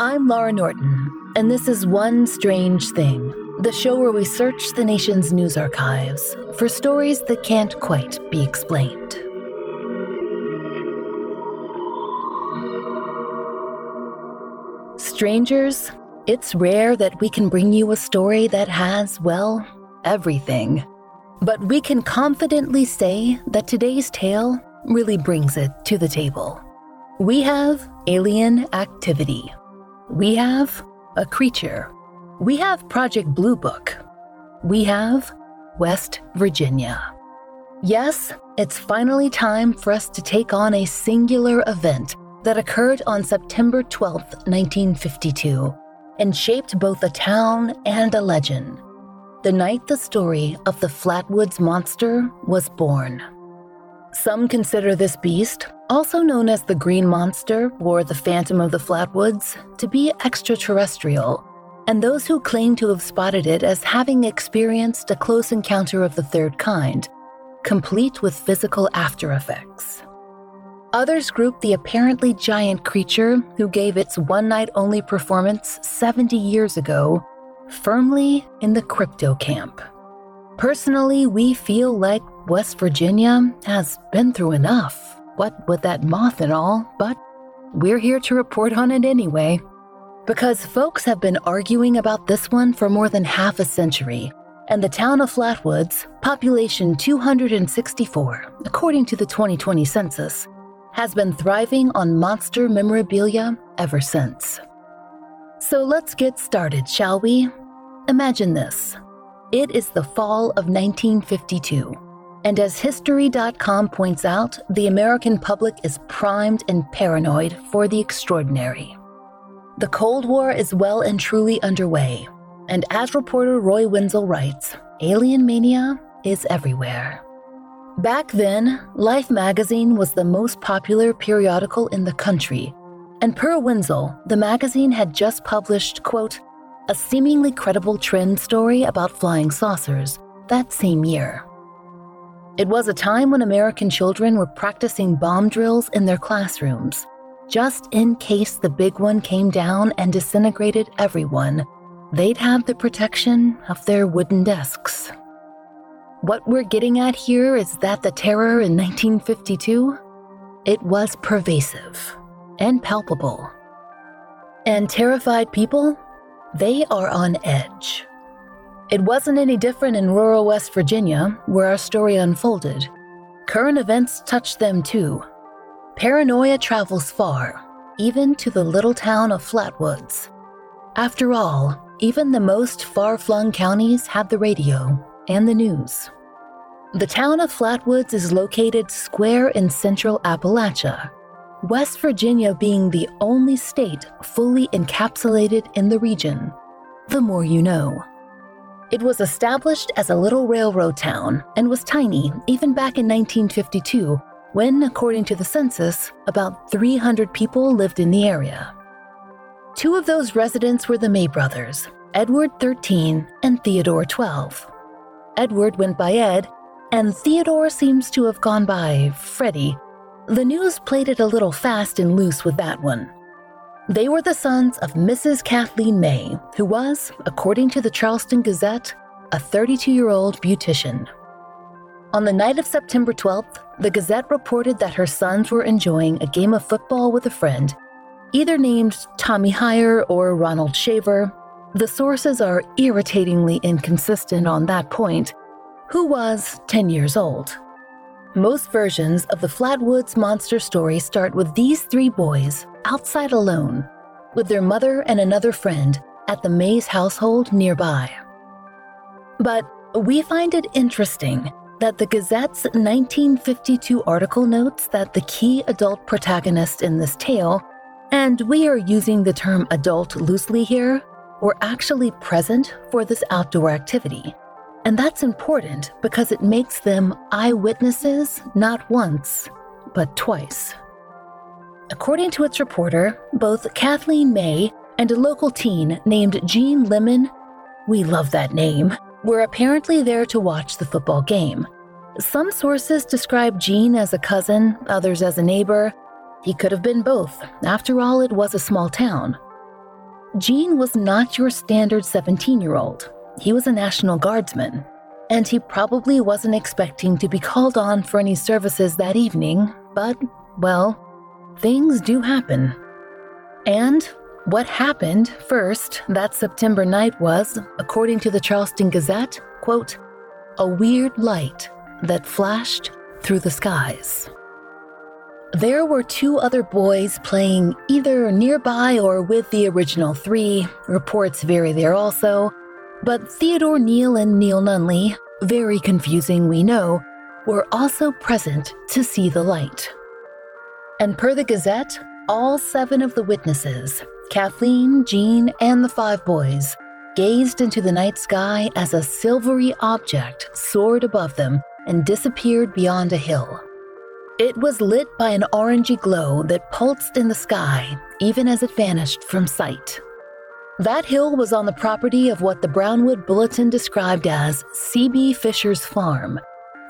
I'm Laurah Norton, and this is One Strange Thing, the show where we search the nation's news archives for stories that can't quite be explained. Strangers, it's rare that we can bring you a story that has, well, everything. But we can confidently say that today's tale really brings it to the table. We have alien activity. We have a creature. We have Project Blue Book. We have West Virginia. Yes, it's finally time for us to take on a singular event that occurred on September 12, 1952, and shaped both a town and a legend. The night the story of the Flatwoods Monster was born. Some consider this beast, also known as the Green Monster or the Phantom of the Flatwoods, to be extraterrestrial, and those who claim to have spotted it as having experienced a close encounter of the third kind, complete with physical after effects. Others group the apparently giant creature who gave its one night only performance 70 years ago firmly in the crypto camp. Personally, we feel like West Virginia has been through enough, what with that moth and all, but we're here to report on it anyway. Because folks have been arguing about this one for more than half a century, and the town of Flatwoods, population 264, according to the 2020 census, has been thriving on monster memorabilia ever since. So let's get started, shall we? Imagine this. It is the fall of 1952, and as History.com points out, the American public is primed and paranoid for the extraordinary. The Cold War is well and truly underway, and as reporter Roy Wenzel writes, alien mania is everywhere. Back then, Life magazine was the most popular periodical in the country, and per Wenzel, the magazine had just published, quote, a seemingly credible trend story about flying saucers that same year. It was a time when American children were practicing bomb drills in their classrooms, just in case the big one came down and disintegrated everyone. They'd have the protection of their wooden desks. What we're getting at here is that the terror in 1952, it was pervasive and palpable. And terrified people, they are on edge. It wasn't any different in rural West Virginia, where our story unfolded. Current events touched them too. Paranoia travels far, even to the little town of Flatwoods. After all, even the most far flung counties have the radio and the news. The town of Flatwoods is located square in central Appalachia, West Virginia being the only state fully encapsulated in the region. The more you know. It was established as a little railroad town and was tiny even back in 1952 when, according to the census, about 300 people lived in the area. Two of those residents were the May brothers, Edward 13 and Theodore 12. Edward went by Ed, and Theodore seems to have gone by Freddie. The news played it a little fast and loose with that one. They were the sons of Mrs. Kathleen May, who was, according to the Charleston Gazette, a 32 year old beautician. On the night of September 12th, the Gazette reported that her sons were enjoying a game of football with a friend, either named Tommy Hyer or Ronald Shaver. The sources are irritatingly inconsistent on that point, who was 10 years old. Most versions of the Flatwoods monster story start with these three boys outside alone, with their mother and another friend at the Mays household nearby. But we find it interesting that the Gazette's 1952 article notes that the key adult protagonist in this tale, and we are using the term adult loosely here, were actually present for this outdoor activity. And that's important because it makes them eyewitnesses not once, but twice. According to its reporter, both Kathleen May and a local teen named Gene Lemon, we love that name, were apparently there to watch the football game. Some sources describe Gene as a cousin, others as a neighbor. He could have been both. After all, it was a small town. Gene was not your standard 17 year old. He was a National Guardsman, and he probably wasn't expecting to be called on for any services that evening, but, well, things do happen. And what happened first that September night was, according to the Charleston Gazette, quote, a weird light that flashed through the skies. There were two other boys playing either nearby or with the original three. Reports vary there also. But Theodore Neal and Neil Nunley, very confusing, we know, were also present to see the light. And per the Gazette, all seven of the witnesses, Kathleen, Gene, and the five boys, gazed into the night sky as a silvery object soared above them and disappeared beyond a hill. It was lit by an orangey glow that pulsed in the sky even as it vanished from sight. That hill was on the property of what the Brownwood Bulletin described as C.B. Fisher's farm.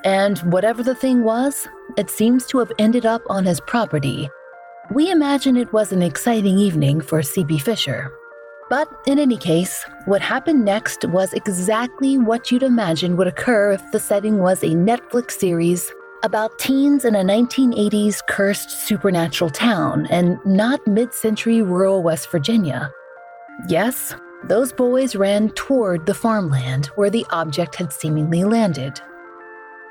And whatever the thing was, it seems to have ended up on his property. We imagine it was an exciting evening for C.B. Fisher. But in any case, what happened next was exactly what you'd imagine would occur if the setting was a Netflix series about teens in a 1980s cursed supernatural town and not mid century rural West Virginia. Yes, those boys ran toward the farmland where the object had seemingly landed.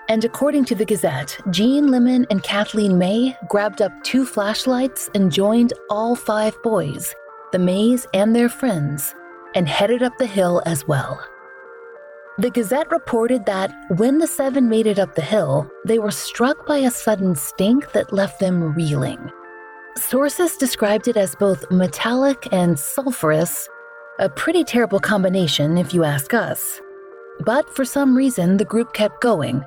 And according to the Gazette, Gene Lemon and Kathleen May grabbed up two flashlights and joined all five boys, the Mays and their friends, and headed up the hill as well. The Gazette reported that when the seven made it up the hill, they were struck by a sudden stink that left them reeling. Sources described it as both metallic and sulfurous, a pretty terrible combination if you ask us. But for some reason, the group kept going,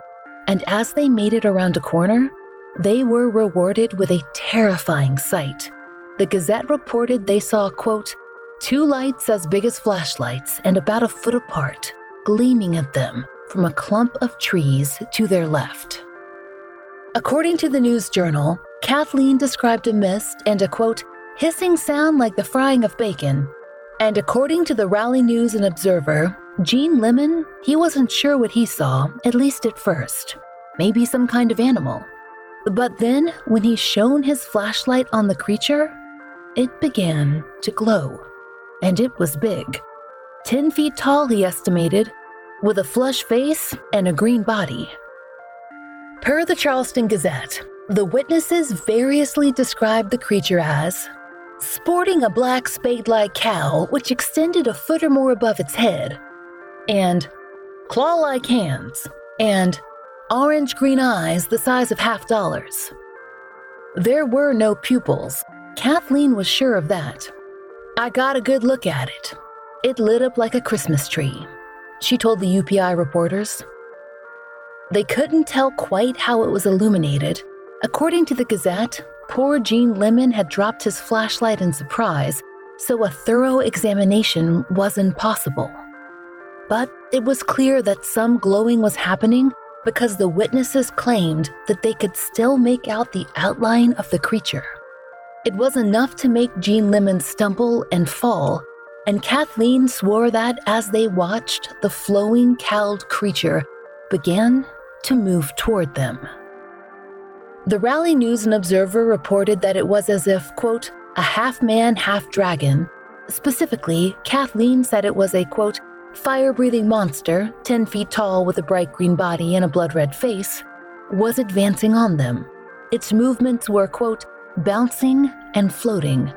and as they made it around a corner, they were rewarded with a terrifying sight. The Gazette reported they saw, quote, two lights as big as flashlights and about a foot apart, gleaming at them from a clump of trees to their left. According to the News Journal, Kathleen described a mist and a quote, hissing sound like the frying of bacon. And according to the Raleigh News and Observer, Gene Lemon, he wasn't sure what he saw, at least at first. Maybe some kind of animal. But then, when he shone his flashlight on the creature, it began to glow. And it was big. 10 feet tall, he estimated, with a flush face and a green body. Per the Charleston Gazette, the witnesses variously described the creature as sporting a black spade like cowl which extended a foot or more above its head, and claw like hands, and orange green eyes the size of half dollars. There were no pupils. Kathleen was sure of that. I got a good look at it. It lit up like a Christmas tree, she told the UPI reporters. They couldn't tell quite how it was illuminated, According to the Gazette, poor Gene Lemon had dropped his flashlight in surprise, so a thorough examination was impossible. But it was clear that some glowing was happening because the witnesses claimed that they could still make out the outline of the creature. It was enough to make Gene Lemon stumble and fall, and Kathleen swore that as they watched, the flowing, cowled creature began to move toward them. The Raleigh News and Observer reported that it was as if, quote, a half man, half dragon. Specifically, Kathleen said it was a, quote, fire breathing monster, 10 feet tall with a bright green body and a blood red face, was advancing on them. Its movements were, quote, bouncing and floating.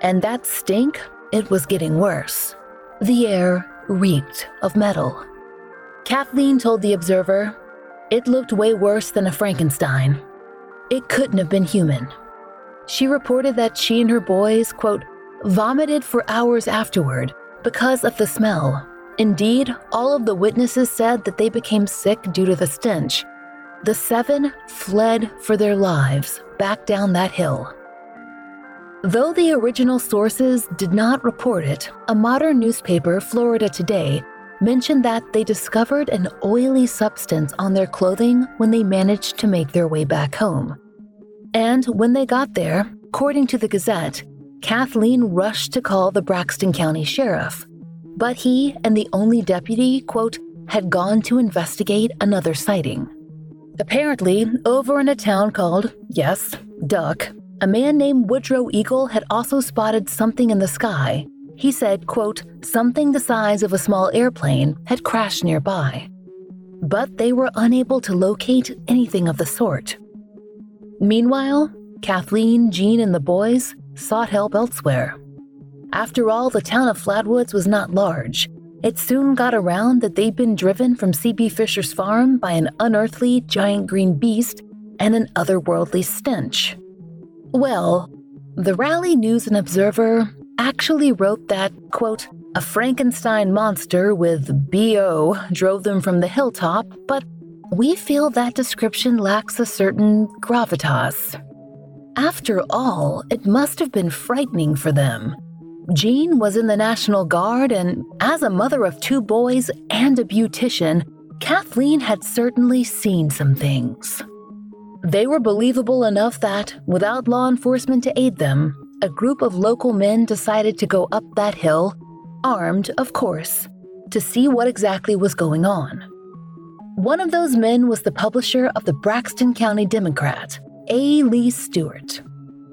And that stink, it was getting worse. The air reeked of metal. Kathleen told the observer, it looked way worse than a Frankenstein. It couldn't have been human. She reported that she and her boys, quote, vomited for hours afterward because of the smell. Indeed, all of the witnesses said that they became sick due to the stench. The seven fled for their lives back down that hill. Though the original sources did not report it, a modern newspaper, Florida Today, mentioned that they discovered an oily substance on their clothing when they managed to make their way back home. And when they got there, according to the Gazette, Kathleen rushed to call the Braxton County Sheriff. But he and the only deputy, quote, had gone to investigate another sighting. Apparently, over in a town called, yes, Duck, a man named Woodrow Eagle had also spotted something in the sky. He said, quote, something the size of a small airplane had crashed nearby. But they were unable to locate anything of the sort. Meanwhile, Kathleen, Gene, and the boys sought help elsewhere. After all, the town of Flatwoods was not large. It soon got around that they'd been driven from C.B. Fisher's farm by an unearthly giant green beast and an otherworldly stench. Well, the Raleigh News and Observer actually wrote that, quote, a Frankenstein monster with BO drove them from the hilltop, but we feel that description lacks a certain gravitas. After all, it must have been frightening for them. Gene was in the National Guard, and as a mother of two boys and a beautician, Kathleen had certainly seen some things. They were believable enough that, without law enforcement to aid them, a group of local men decided to go up that hill, armed, of course, to see what exactly was going on. One of those men was the publisher of the Braxton County Democrat, A. Lee Stewart.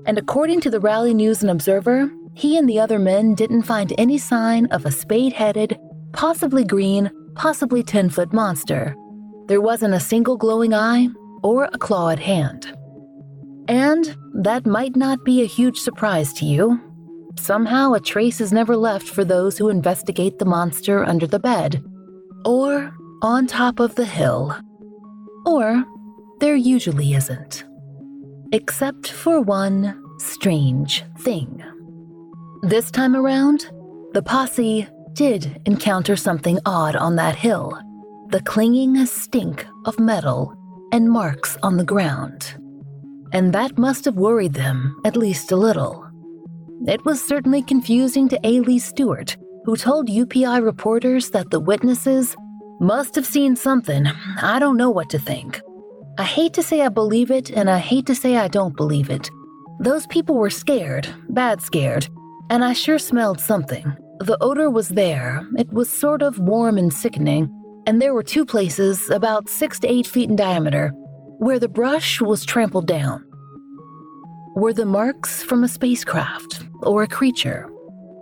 And according to the Raleigh News and Observer, he and the other men didn't find any sign of a spade headed, possibly green, possibly 10 foot monster. There wasn't a single glowing eye or a clawed hand. And that might not be a huge surprise to you. Somehow, a trace is never left for those who investigate the monster under the bed, or on top of the hill. Or there usually isn't. Except for one strange thing. This time around, the posse did encounter something odd on that hill the clinging stink of metal and marks on the ground. And that must have worried them, at least a little. It was certainly confusing to A. Lee Stewart, who told UPI reporters that the witnesses must have seen something. I don't know what to think. I hate to say I believe it, and I hate to say I don't believe it. Those people were scared, bad scared, and I sure smelled something. The odor was there. It was sort of warm and sickening, and there were two places, about six to eight feet in diameter, where the brush was trampled down. Were the marks from a spacecraft or a creature?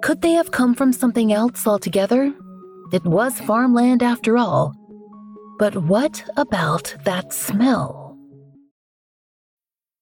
Could they have come from something else altogether? It was farmland after all. But what about that smell?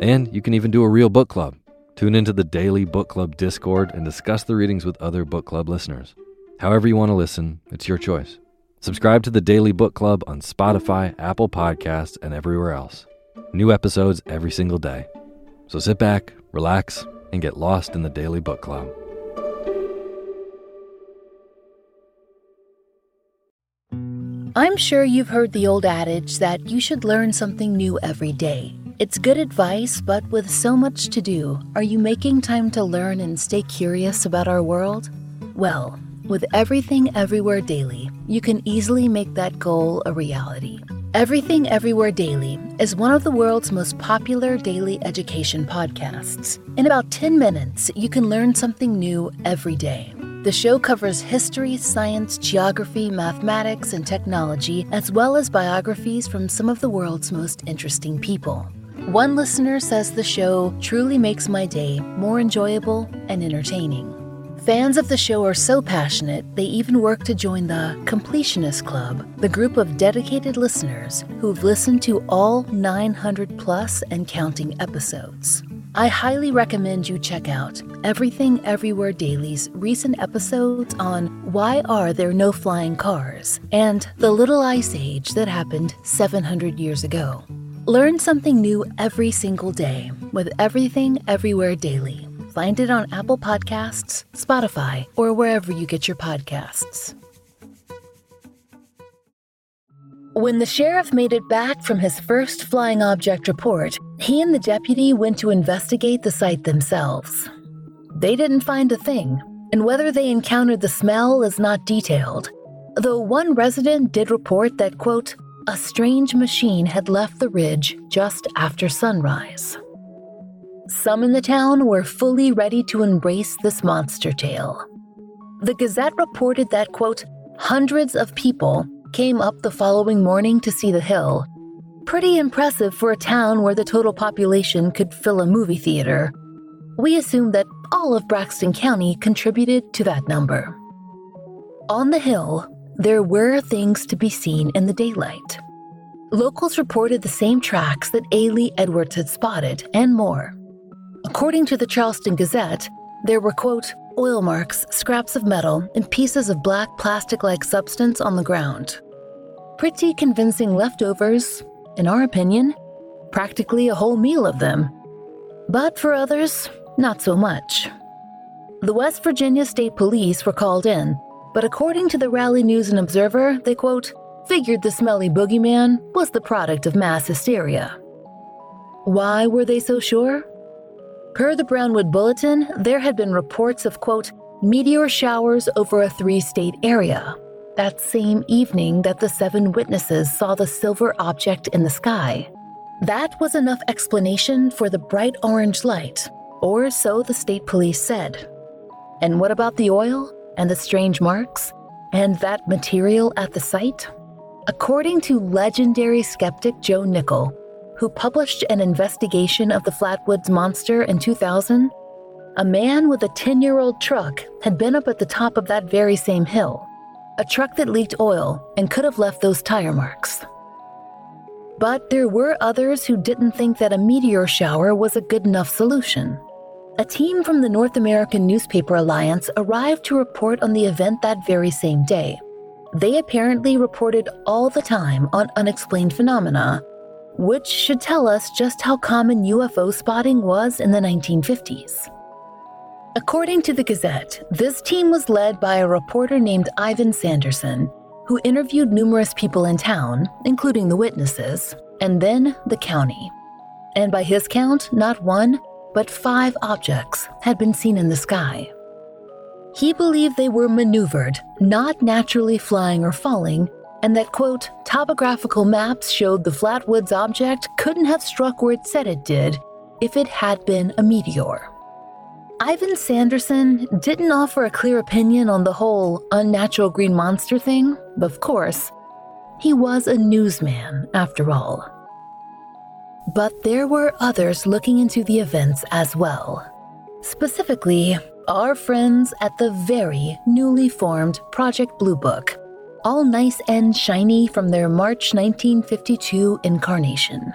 And you can even do a real book club. Tune into the Daily Book Club Discord and discuss the readings with other book club listeners. However, you want to listen, it's your choice. Subscribe to the Daily Book Club on Spotify, Apple Podcasts, and everywhere else. New episodes every single day. So sit back, relax, and get lost in the Daily Book Club. I'm sure you've heard the old adage that you should learn something new every day. It's good advice, but with so much to do, are you making time to learn and stay curious about our world? Well, with Everything Everywhere Daily, you can easily make that goal a reality. Everything Everywhere Daily is one of the world's most popular daily education podcasts. In about 10 minutes, you can learn something new every day. The show covers history, science, geography, mathematics, and technology, as well as biographies from some of the world's most interesting people. One listener says the show truly makes my day more enjoyable and entertaining. Fans of the show are so passionate, they even work to join the Completionist Club, the group of dedicated listeners who've listened to all 900 plus and counting episodes. I highly recommend you check out Everything Everywhere Daily's recent episodes on Why Are There No Flying Cars and the Little Ice Age that happened 700 years ago. Learn something new every single day with Everything Everywhere Daily. Find it on Apple Podcasts, Spotify, or wherever you get your podcasts. When the sheriff made it back from his first flying object report, he and the deputy went to investigate the site themselves. They didn't find a thing, and whether they encountered the smell is not detailed, though one resident did report that, quote, a strange machine had left the ridge just after sunrise. Some in the town were fully ready to embrace this monster tale. The Gazette reported that, quote, hundreds of people came up the following morning to see the hill. Pretty impressive for a town where the total population could fill a movie theater. We assume that all of Braxton County contributed to that number. On the hill, there were things to be seen in the daylight. Locals reported the same tracks that Ailey Edwards had spotted, and more. According to the Charleston Gazette, there were, quote, oil marks, scraps of metal, and pieces of black plastic like substance on the ground. Pretty convincing leftovers, in our opinion, practically a whole meal of them. But for others, not so much. The West Virginia State Police were called in, but according to the Raleigh News and Observer, they quote, figured the smelly boogeyman was the product of mass hysteria. Why were they so sure? Per the Brownwood Bulletin, there had been reports of, quote, meteor showers over a three state area. That same evening that the seven witnesses saw the silver object in the sky. That was enough explanation for the bright orange light, or so the state police said. And what about the oil and the strange marks and that material at the site? According to legendary skeptic Joe Nickell, who published an investigation of the Flatwoods monster in 2000, a man with a 10 year old truck had been up at the top of that very same hill, a truck that leaked oil and could have left those tire marks. But there were others who didn't think that a meteor shower was a good enough solution. A team from the North American Newspaper Alliance arrived to report on the event that very same day. They apparently reported all the time on unexplained phenomena, which should tell us just how common UFO spotting was in the 1950s. According to the Gazette, this team was led by a reporter named Ivan Sanderson, who interviewed numerous people in town, including the witnesses, and then the county. And by his count, not one, but five objects had been seen in the sky. He believed they were maneuvered, not naturally flying or falling, and that, quote, topographical maps showed the Flatwoods object couldn't have struck where it said it did if it had been a meteor. Ivan Sanderson didn't offer a clear opinion on the whole unnatural green monster thing, of course. He was a newsman, after all. But there were others looking into the events as well. Specifically, our friends at the very newly formed Project Blue Book, all nice and shiny from their March 1952 incarnation.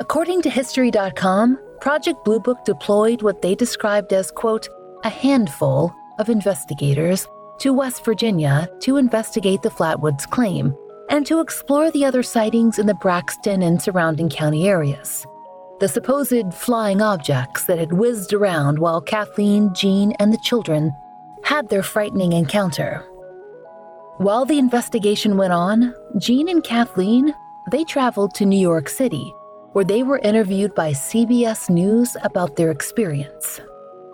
According to History.com, Project Blue Book deployed what they described as, quote, a handful of investigators to West Virginia to investigate the Flatwoods claim and to explore the other sightings in the Braxton and surrounding county areas. The supposed flying objects that had whizzed around while Kathleen, Gene, and the children had their frightening encounter. While the investigation went on, Gene and Kathleen, they traveled to New York City, where they were interviewed by CBS News about their experience.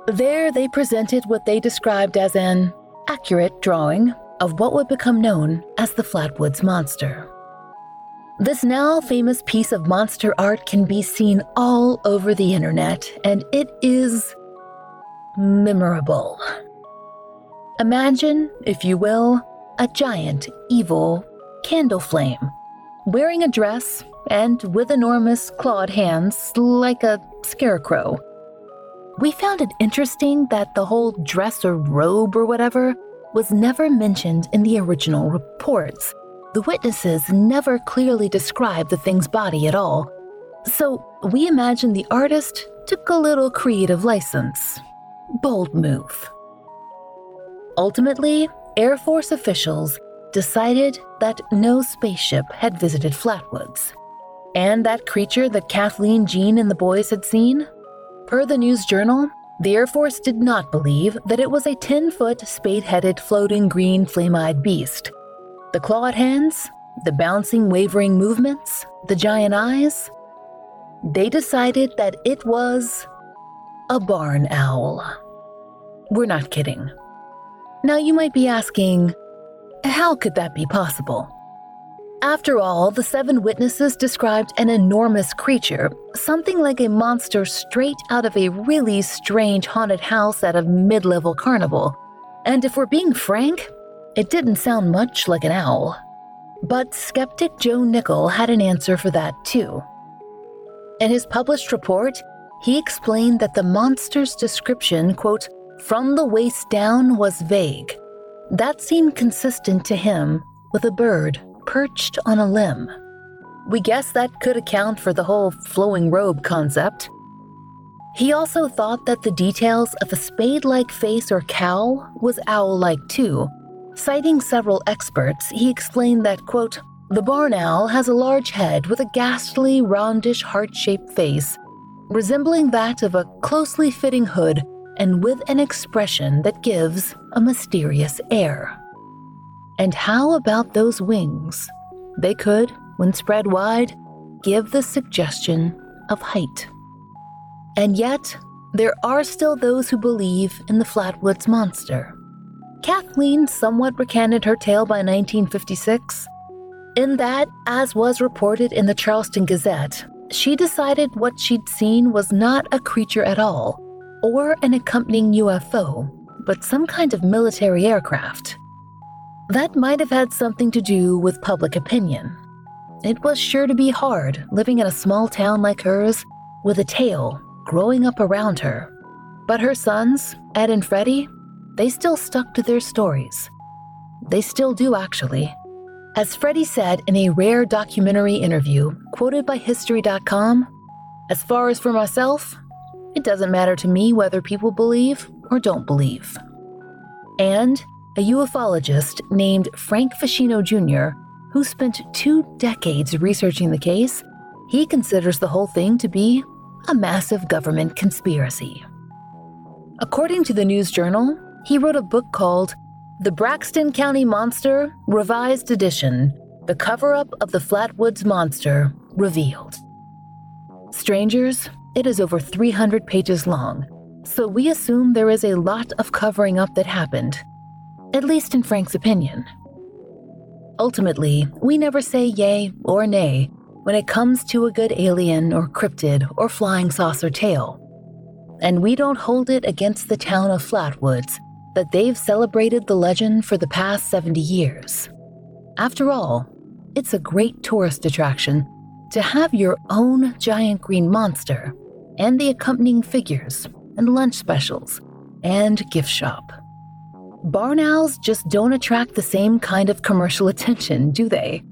There, they presented what they described as an accurate drawing of what would become known as the Flatwoods Monster. This now famous piece of monster art can be seen all over the internet, and it is memorable. Imagine, if you will, a giant, evil candle flame, wearing a dress and with enormous clawed hands like a scarecrow. We found it interesting that the whole dress or robe or whatever was never mentioned in the original reports. The witnesses never clearly described the thing's body at all. So we imagine the artist took a little creative license. Bold move. Ultimately, Air Force officials decided that no spaceship had visited Flatwoods. And that creature that Kathleen, Gene, and the boys had seen? Per the News Journal, the Air Force did not believe that it was a 10 foot, spade headed, floating green, flame eyed beast. The clawed hands, the bouncing, wavering movements, the giant eyes, they decided that it was a barn owl. We're not kidding. Now you might be asking, how could that be possible? After all, the seven witnesses described an enormous creature, something like a monster straight out of a really strange haunted house at a mid level carnival. And if we're being frank, it didn't sound much like an owl. But skeptic Joe Nickell had an answer for that too. In his published report, he explained that the monster's description, quote, from the waist down was vague. That seemed consistent to him with a bird perched on a limb. We guess that could account for the whole flowing robe concept. He also thought that the details of a spade like face or cowl was owl like too. Citing several experts, he explained that, quote, the barn owl has a large head with a ghastly, roundish, heart shaped face, resembling that of a closely fitting hood and with an expression that gives a mysterious air. And how about those wings? They could, when spread wide, give the suggestion of height. And yet, there are still those who believe in the Flatwoods Monster. Kathleen somewhat recanted her tale by 1956. In that, as was reported in the Charleston Gazette, she decided what she'd seen was not a creature at all, or an accompanying UFO, but some kind of military aircraft. That might have had something to do with public opinion. It was sure to be hard living in a small town like hers with a tale growing up around her. But her sons, Ed and Freddie, they still stuck to their stories. They still do, actually. As Freddie said in a rare documentary interview quoted by History.com, as far as for myself, it doesn't matter to me whether people believe or don't believe. And a ufologist named Frank Feschino Jr., who spent two decades researching the case, he considers the whole thing to be a massive government conspiracy. According to the News Journal, he wrote a book called The Braxton County Monster Revised Edition The Cover Up of the Flatwoods Monster Revealed. Strangers, it is over 300 pages long, so we assume there is a lot of covering up that happened at least in Frank's opinion. Ultimately, we never say yay or nay when it comes to a good alien or cryptid or flying saucer tale. And we don't hold it against the town of Flatwoods that they've celebrated the legend for the past 70 years. After all, it's a great tourist attraction to have your own giant green monster and the accompanying figures and lunch specials and gift shop. Barn owls just don't attract the same kind of commercial attention, do they?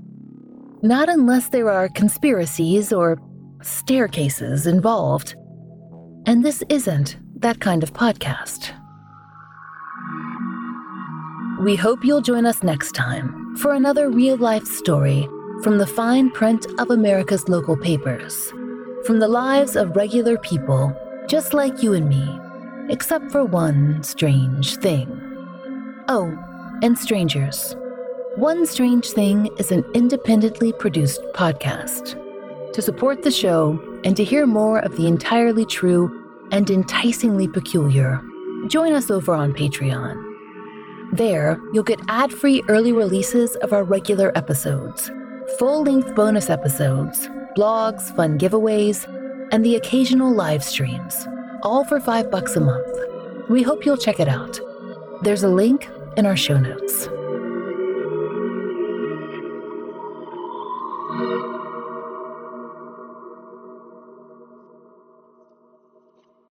Not unless there are conspiracies or staircases involved. And this isn't that kind of podcast. We hope you'll join us next time for another real life story from the fine print of America's local papers, from the lives of regular people just like you and me, except for one strange thing. Oh, and strangers. One Strange Thing is an independently produced podcast. To support the show and to hear more of the entirely true and enticingly peculiar, join us over on Patreon. There, you'll get ad free early releases of our regular episodes, full length bonus episodes, blogs, fun giveaways, and the occasional live streams, all for five bucks a month. We hope you'll check it out. There's a link in our show notes.